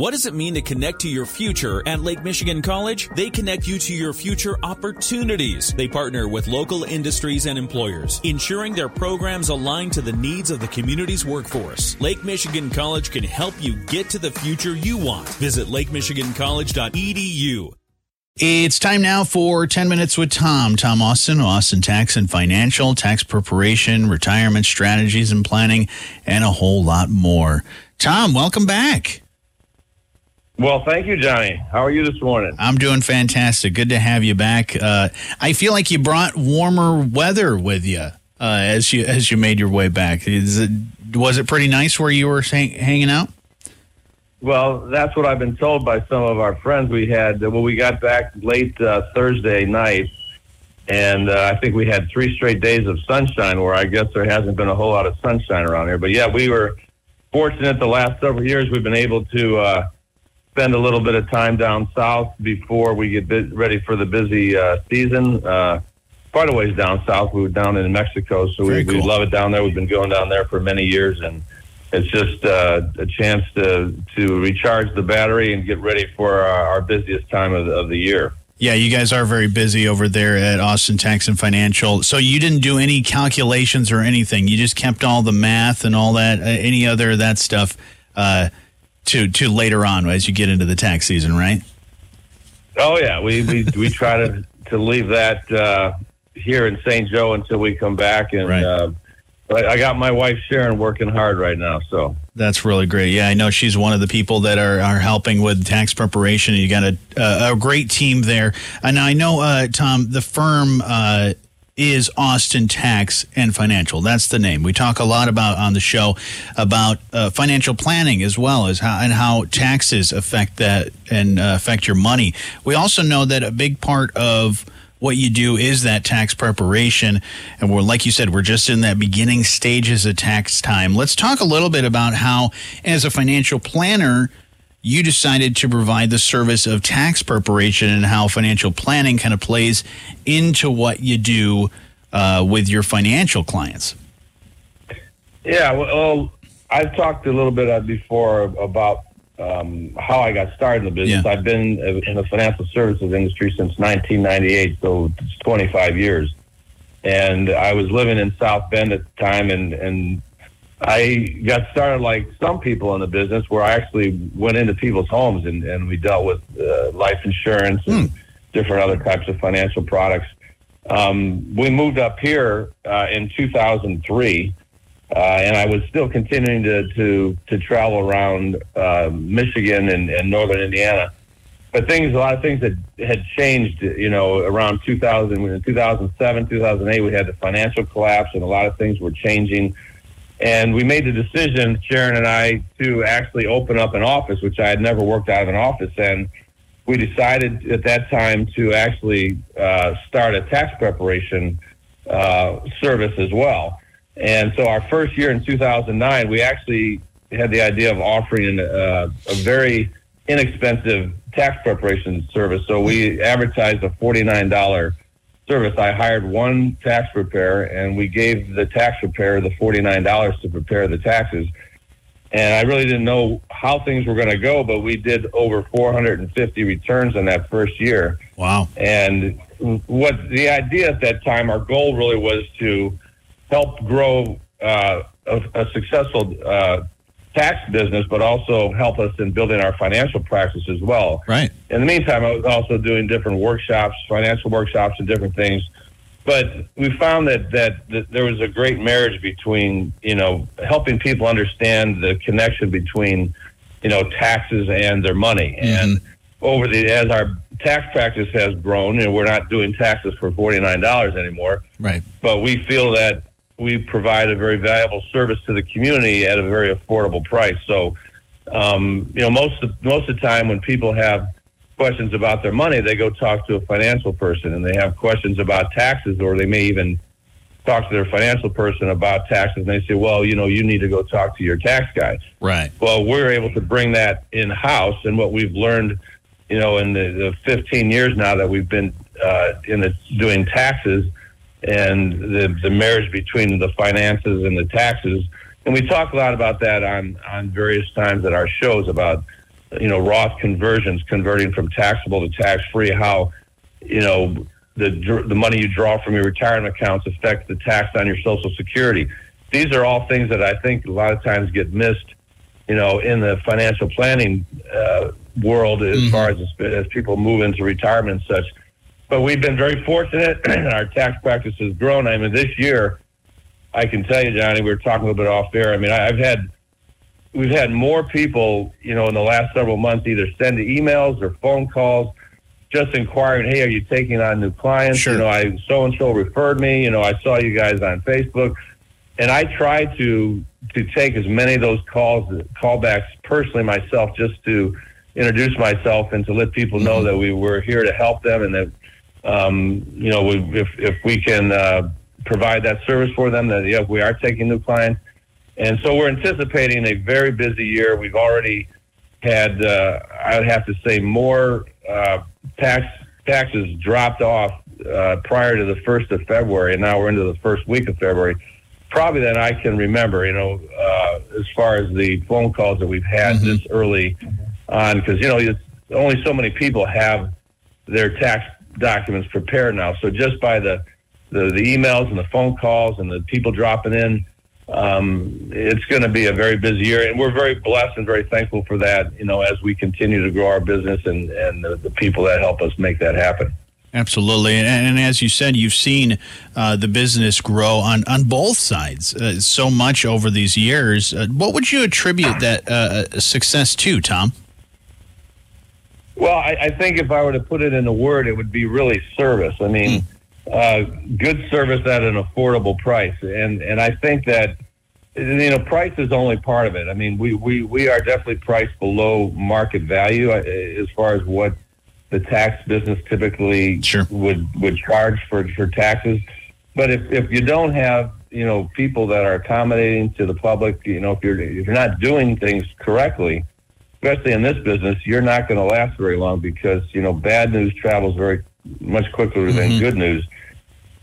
What does it mean to connect to your future at Lake Michigan College? They connect you to your future opportunities. They partner with local industries and employers, ensuring their programs align to the needs of the community's workforce. Lake Michigan College can help you get to the future you want. Visit lakemichigancollege.edu. It's time now for 10 Minutes with Tom. Tom Austin, Austin Tax and Financial, tax preparation, retirement strategies and planning, and a whole lot more. Tom, welcome back. Well, thank you, Jonny. How are you this morning? I'm doing fantastic. Good to have you back. Uh, I feel like you brought warmer weather with you uh, as you as you made your way back. It, was it pretty nice where you were hang, hanging out? Well, that's what I've been told by some of our friends. We had well, we got back late uh, Thursday night, and uh, I think we had three straight days of sunshine. Where I guess there hasn't been a whole lot of sunshine around here. But yeah, we were fortunate the last several years. We've been able to uh, spend a little bit of time down south before we get ready for the busy uh, season. Uh, quite a ways down south. We were down in Mexico, so we, cool. we, love it down there. We've been going down there for many years, and it's just uh, a chance to to recharge the battery and get ready for our, our busiest time of the, of the year. Yeah, you guys are very busy over there at Austin Tax and Financial. So you didn't do any calculations or anything. You just kept all the math and all that, uh, any other that stuff. Uh, to to later on as you get into the tax season, right? Oh yeah, we we, we try to to leave that uh, here in St. Joe until we come back, and right. uh, I got my wife Sharon working hard right now, so that's really great. Yeah, I know she's one of the people that are, are helping with tax preparation. You got a a great team there, and I know uh, Tom, the firm uh, is Austin Tax and Financial. That's the name. We talk a lot about on the show about uh, financial planning as well as how and how taxes affect that and uh, affect your money. We also know that a big part of what you do is that tax preparation. And we're, like you said, we're just in that beginning stages of tax time. Let's talk a little bit about how, as a financial planner, you decided to provide the service of tax preparation and how financial planning kind of plays into what you do uh, with your financial clients. Yeah, well, I've talked a little bit uh, before about um, how I got started in the business. Yeah. I've been in the financial services industry since 1998, so it's 25 years. And I was living in South Bend at the time, and, and I got started like some people in the business where I actually went into people's homes and, and we dealt with uh, life insurance and hmm. different other types of financial products. Um, we moved up here uh, in 2003, uh, and I was still continuing to, to, to travel around uh, Michigan and, and northern Indiana. But things, a lot of things that had changed, you know, around 2000, in 2007, 2008, we had the financial collapse and a lot of things were changing and we made the decision, Sharon and I, to actually open up an office, which I had never worked out of an office. And we decided at that time to actually uh, start a tax preparation uh, service as well. And so our first year in 2009, we actually had the idea of offering uh, a very inexpensive tax preparation service. So we advertised a $49 service, I hired one tax preparer and we gave the tax preparer the $49 to prepare the taxes. And I really didn't know how things were going to go, but we did over 450 returns in that first year. Wow. And what the idea at that time, our goal really was to help grow uh, a, a, successful uh, tax business, but also help us in building our financial practice as well. Right. In the meantime, I was also doing different workshops, financial workshops, and different things. But we found that, that, that there was a great marriage between, you know, helping people understand the connection between, you know, taxes and their money. Mm-hmm. And over the as our tax practice has grown, and we're not doing taxes for forty nine dollars anymore. Right. But we feel that we provide a very valuable service to the community at a very affordable price. So, um, you know, most of, most of the time when people have questions about their money, they go talk to a financial person, and they have questions about taxes, or they may even talk to their financial person about taxes, and they say, "Well, you know, you need to go talk to your tax guy." Right. Well, we're able to bring that in house, and what we've learned, you know, in the, the 15 years now that we've been uh, in the doing taxes and the, the marriage between the finances and the taxes. And we talk a lot about that on, on various times at our shows about you know, Roth conversions, converting from taxable to tax free, how, you know, the, the money you draw from your retirement accounts affects the tax on your Social Security. These are all things that I think a lot of times get missed, you know, in the financial planning uh, world as mm-hmm. far as as people move into retirement and such. But we've been very fortunate, and our tax practice has grown. I mean, this year, I can tell you, Jonny, we were talking a little bit off there. I mean, I've had we've had more people, you know, in the last several months either send emails or phone calls just inquiring, hey, are you taking on new clients? Sure. You know, I so and so referred me. You know, I saw you guys on Facebook, and I try to to take as many of those calls callbacks personally myself, just to introduce myself and to let people know mm-hmm. that we were here to help them, and that um, you know, we, if if we can uh, provide that service for them, that yeah, we are taking new clients, and so we're anticipating a very busy year. We've already had, uh, I would have to say, more uh, tax taxes dropped off uh, prior to the first of February, and now we're into the first week of February. Probably than I can remember. You know, uh, as far as the phone calls that we've had mm-hmm. this early on, because you know, only so many people have their tax documents prepared now. So just by the the, the emails and the phone calls and the people dropping in, um, it's going to be a very busy year, and we're very blessed and very thankful for that. You know, as we continue to grow our business and and the, the people that help us make that happen. Absolutely, and, and, as you said, you've seen uh, the business grow on on both sides uh, so much over these years. Uh, what would you attribute that uh, success to, Tom? Well, I, I, think if I were to put it in a word, it would be really service. I mean. Mm uh, good service at an affordable price. And and I think that you know price is only part of it. I mean, we we we are definitely priced below market value uh, as far as what the tax business typically sure. would would charge for for taxes. But if if you don't have you know people that are accommodating to the public, you know if you're if you're not doing things correctly, especially in this business, you're not going to last very long because you know bad news travels very much quicker mm-hmm. than good news.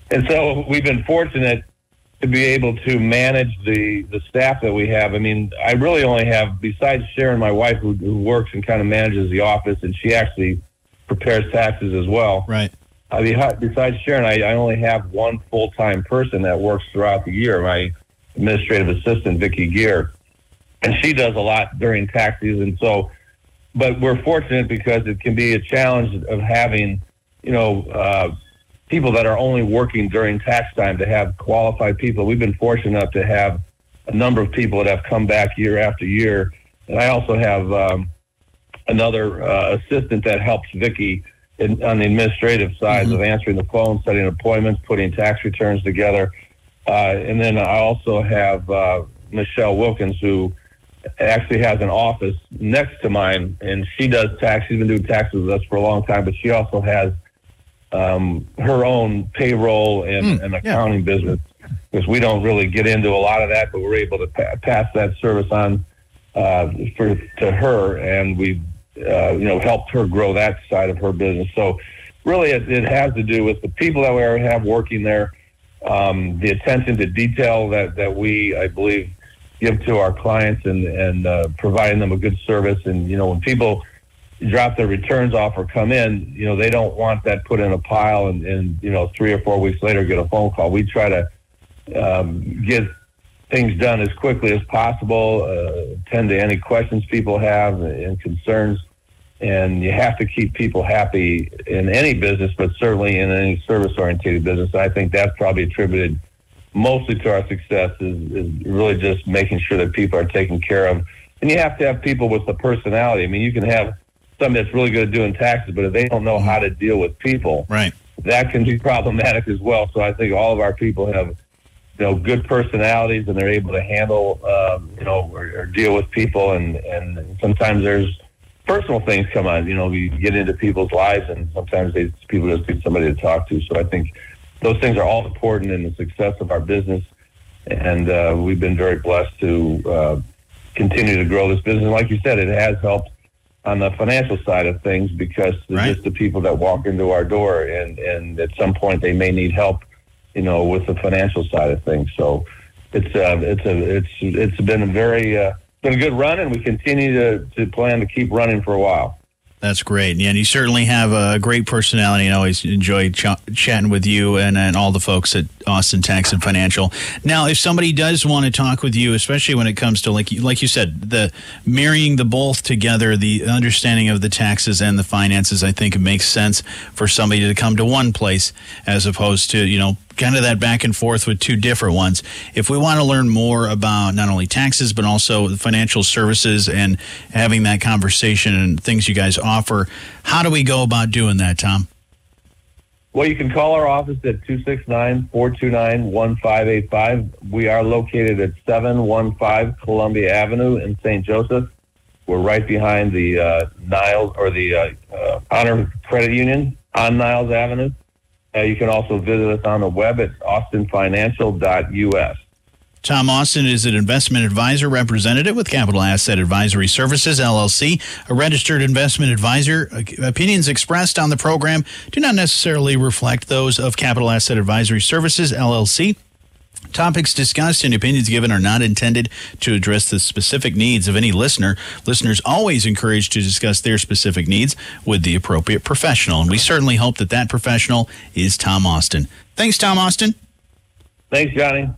And so we've been fortunate to be able to manage the, the staff that we have. I mean, I really only have, besides Sharon, my wife, who, who works and kind of manages the office, and she actually prepares taxes as well. Right. I mean, besides Sharon, I, I only have one full time person that works throughout the year. My administrative assistant, Vicki Gear, and she does a lot during tax season. So, but we're fortunate because it can be a challenge of having, you know, uh, people that are only working during tax time to have qualified people. We've been fortunate enough to have a number of people that have come back year after year. And I also have um, another uh, assistant that helps Vicki in, on the administrative side mm-hmm. of answering the phone, setting appointments, putting tax returns together. Uh, and then I also have uh, Michelle Wilkins, who actually has an office next to mine, and she does tax. She's been doing taxes with us for a long time, but she also has um, her own payroll and, mm, and accounting yeah. business because we don't really get into a lot of that, but we're able to pa- pass that service on uh, for to her, and we uh, you know helped her grow that side of her business. So really, it, it has to do with the people that we have working there, um, the attention to detail that that we, I believe, give to our clients, and and uh, providing them a good service. And you know, when people drop their returns off or come in, you know, they don't want that put in a pile and, and you know, three or four weeks later get a phone call. We try to um, get things done as quickly as possible, uh, tend to any questions people have and concerns. And you have to keep people happy in any business, but certainly in any service oriented business. I think that's probably attributed mostly to our success is, is really just making sure that people are taken care of. And you have to have people with the personality. I mean, you can have somebody that's really good at doing taxes, but if they don't know how to deal with people, right, that can be problematic as well. So I think all of our people have, you know, good personalities and they're able to handle, um, you know, or, or deal with people. And and sometimes there's personal things come on. You know, you get into people's lives, and sometimes they people just need somebody to talk to. So I think those things are all important in the success of our business. And uh, we've been very blessed to uh, continue to grow this business. Like you said, it has helped on the financial side of things because right. just the people that walk into our door and and at some point they may need help you know with the financial side of things so it's uh it's a it's it's been a very uh been a good run, and we continue to, to plan to keep running for a while. That's great. Yeah, and you certainly have a great personality and always enjoy ch- chatting with you and, and all the folks at Austin Tax and Financial. Now, if somebody does want to talk with you, especially when it comes to, like, like you said, the marrying the both together, the understanding of the taxes and the finances, I think it makes sense for somebody to come to one place as opposed to, you know, kind of that back and forth with two different ones. If we want to learn more about not only taxes, but also financial services and having that conversation and things you guys offer, how do we go about doing that, Tom? Well, you can call our office at 269 429 1585. We are located at 715 Columbia Avenue in St. Joseph. We're right behind the uh, Niles or the uh, uh, Honor Credit Union on Niles Avenue. Uh, you can also visit us on the web at austinfinancial.us. Tom Austin is an investment advisor representative with Capital Asset Advisory Services, LLC, a registered investment advisor. Opinions expressed on the program do not necessarily reflect those of Capital Asset Advisory Services, LLC. Topics discussed and opinions given are not intended to address the specific needs of any listener. Listeners always encouraged to discuss their specific needs with the appropriate professional, and we certainly hope that that professional is Tom Austin. Thanks, Tom Austin. Thanks, Jonny.